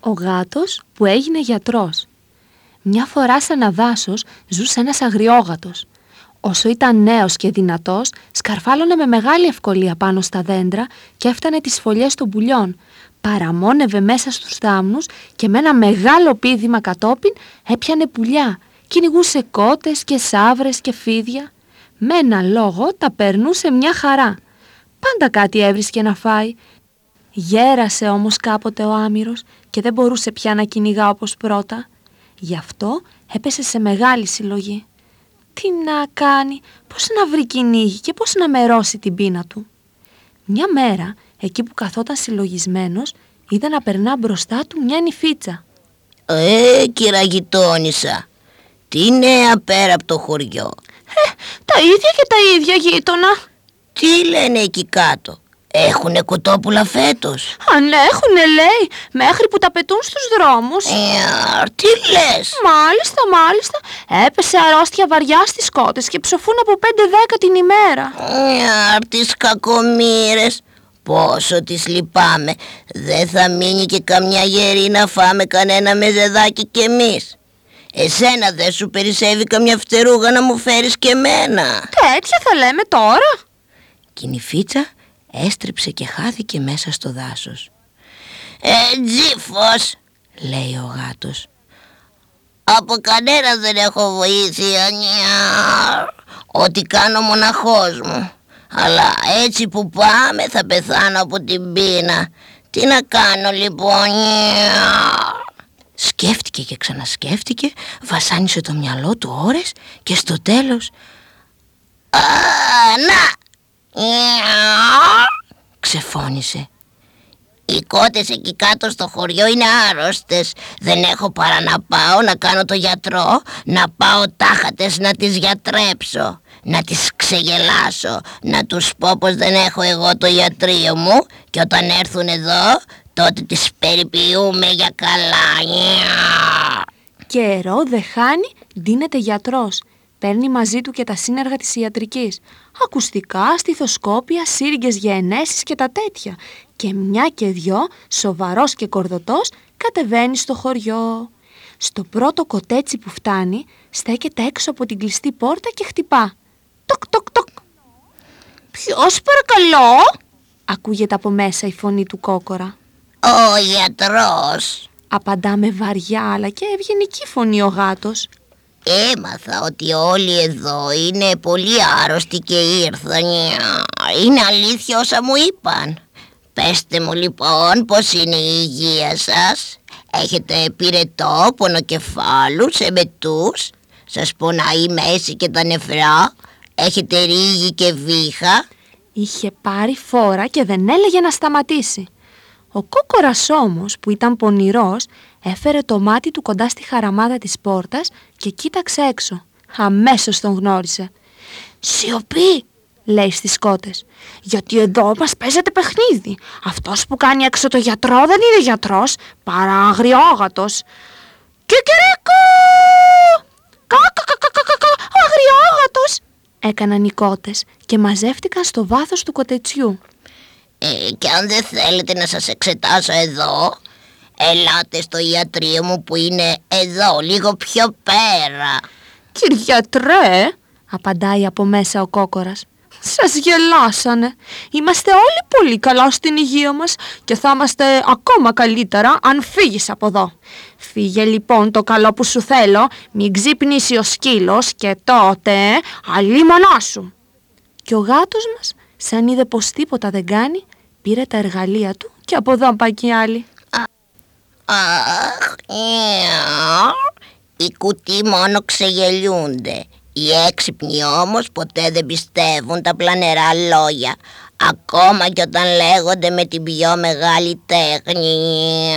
Ο γάτος που έγινε γιατρός. Μια φορά σε ένα δάσος ζούσε ένας αγριόγατος. Όσο ήταν νέος και δυνατός, σκαρφάλωνε με μεγάλη ευκολία πάνω στα δέντρα και έφτανε τις φωλιές των πουλιών. Παραμόνευε μέσα στους θάμνους και με ένα μεγάλο πίδημα κατόπιν έπιανε πουλιά. Κυνηγούσε κότες και σάβρες και φίδια. Με ένα λόγο τα περνούσε μια χαρά. Πάντα κάτι έβρισκε να φάει. Γέρασε όμως κάποτε ο Άμυρος και δεν μπορούσε πια να κυνηγά όπως πρώτα. Γι' αυτό έπεσε σε μεγάλη συλλογή. Τι να κάνει, πώς να βρει κυνήγι και πώς να μερώσει την πείνα του. Μια μέρα, εκεί που καθόταν συλλογισμένος, είδε να περνά μπροστά του μια νυφίτσα. Ε, κυραγιτόνισσα, τι νέα πέρα από το χωριό. Ε, τα ίδια και τα ίδια γείτονα. Τι λένε εκεί κάτω, Έχουνε κοτόπουλα φέτος; Αν έχουνε λέει Μέχρι που τα πετούν στους δρόμους. Ε, Τι λες; Μάλιστα μάλιστα. Έπεσε αρρώστια βαριά στις κότες Και ψοφούν από 5-10 την ημέρα. Ε, Τις κακομύρες Πόσο τις λυπάμαι. Δεν θα μείνει και καμιά γερή να φάμε κανένα μεζεδάκι κι εμείς. Εσένα δεν σου περισσεύει καμιά φτερούγα να μου φέρεις και εμένα. Τέτοια θα λέμε τώρα. Κινηφίτσα έστριψε και χάθηκε μέσα στο δάσος. «Ε, τζίφος», λέει ο γάτος. «Από κανένα δεν έχω βοήθεια, Ό,τι κάνω μοναχός μου. Αλλά έτσι που πάμε θα πεθάνω από την πείνα. Τι να κάνω λοιπόν, Σκέφτηκε και ξανασκέφτηκε, βασάνισε το μυαλό του ώρες και στο τέλος... Α, να, Ξεφώνησε. Οι κότες εκεί κάτω στο χωριό είναι άρρωστες. Δεν έχω παρά να πάω να κάνω το γιατρό Να πάω τάχατες να τις γιατρέψω Να τις ξεγελάσω Να τους πω πως δεν έχω εγώ το γιατρίο μου Και όταν έρθουν εδώ τότε τις περιποιούμε για καλά. Καιρό δε χάνει, δίνεται γιατρός Παίρνει μαζί του και τα σύνεργα της ιατρικής. Ακουστικά, στιθοσκόπια, σύριγγες για ενέσεις και τα τέτοια. Και μια και δυο, σοβαρός και κορδωτός, κατεβαίνει στο χωριό. Στο πρώτο κοτέτσι που φτάνει, στέκεται έξω από την κλειστή πόρτα και χτυπά. Τοκ, τοκ, τοκ. «Ποιος παρακαλώ» ακούγεται από μέσα η φωνή του κόκορα. «Ο γιατρός» απαντά με βαριά αλλά και ευγενική φωνή ο γάτος. Έμαθα ότι όλοι εδώ είναι πολύ άρρωστοι και ήρθαν. Είναι αλήθεια όσα μου είπαν. Πεστε μου λοιπόν πως είναι η υγεία σας. Έχετε πυρετό, πονοκεφάλου, σεμετούς. Σας πονάει η μέση και τα νεφρά. Έχετε ρίγη και βήχα. Είχε πάρει φόρα και δεν έλεγε να σταματήσει. Ο κόκορας όμως που ήταν πονηρός έφερε το μάτι του κοντά στη χαραμάδα της πόρτας και κοίταξε έξω. Αμέσως τον γνώρισε. «Σιωπή!» λέει στις κότες. «Γιατί εδώ μας παίζεται παιχνίδι. Αυτός που κάνει έξω το γιατρό δεν είναι γιατρός, παρά αγριόγατος». «Κικυρίκου! Κακακακακακα! Αγριόγατος!» έκαναν οι κότες και μαζεύτηκαν στο βάθος του κοτετσιού. Ε, και αν δεν θέλετε να σας εξετάσω εδώ Ελάτε στο ιατρείο μου που είναι εδώ λίγο πιο πέρα Κυριατρέ απαντάει από μέσα ο κόκορας σας γελάσανε. Είμαστε όλοι πολύ καλά στην υγεία μας και θα είμαστε ακόμα καλύτερα αν φύγεις από εδώ. Φύγε λοιπόν το καλό που σου θέλω, μην ξύπνήσει ο σκύλος και τότε αλίμονά σου. Και ο γάτος μας; Σαν είδε πως τίποτα δεν κάνει, πήρε τα εργαλεία του και από εδώ πάει και άλλη. Αχ, οι κουτί μόνο ξεγελιούνται. Οι έξυπνοι όμως ποτέ δεν πιστεύουν τα πλανερά λόγια. Ακόμα και όταν λέγονται με την πιο μεγάλη τέχνη.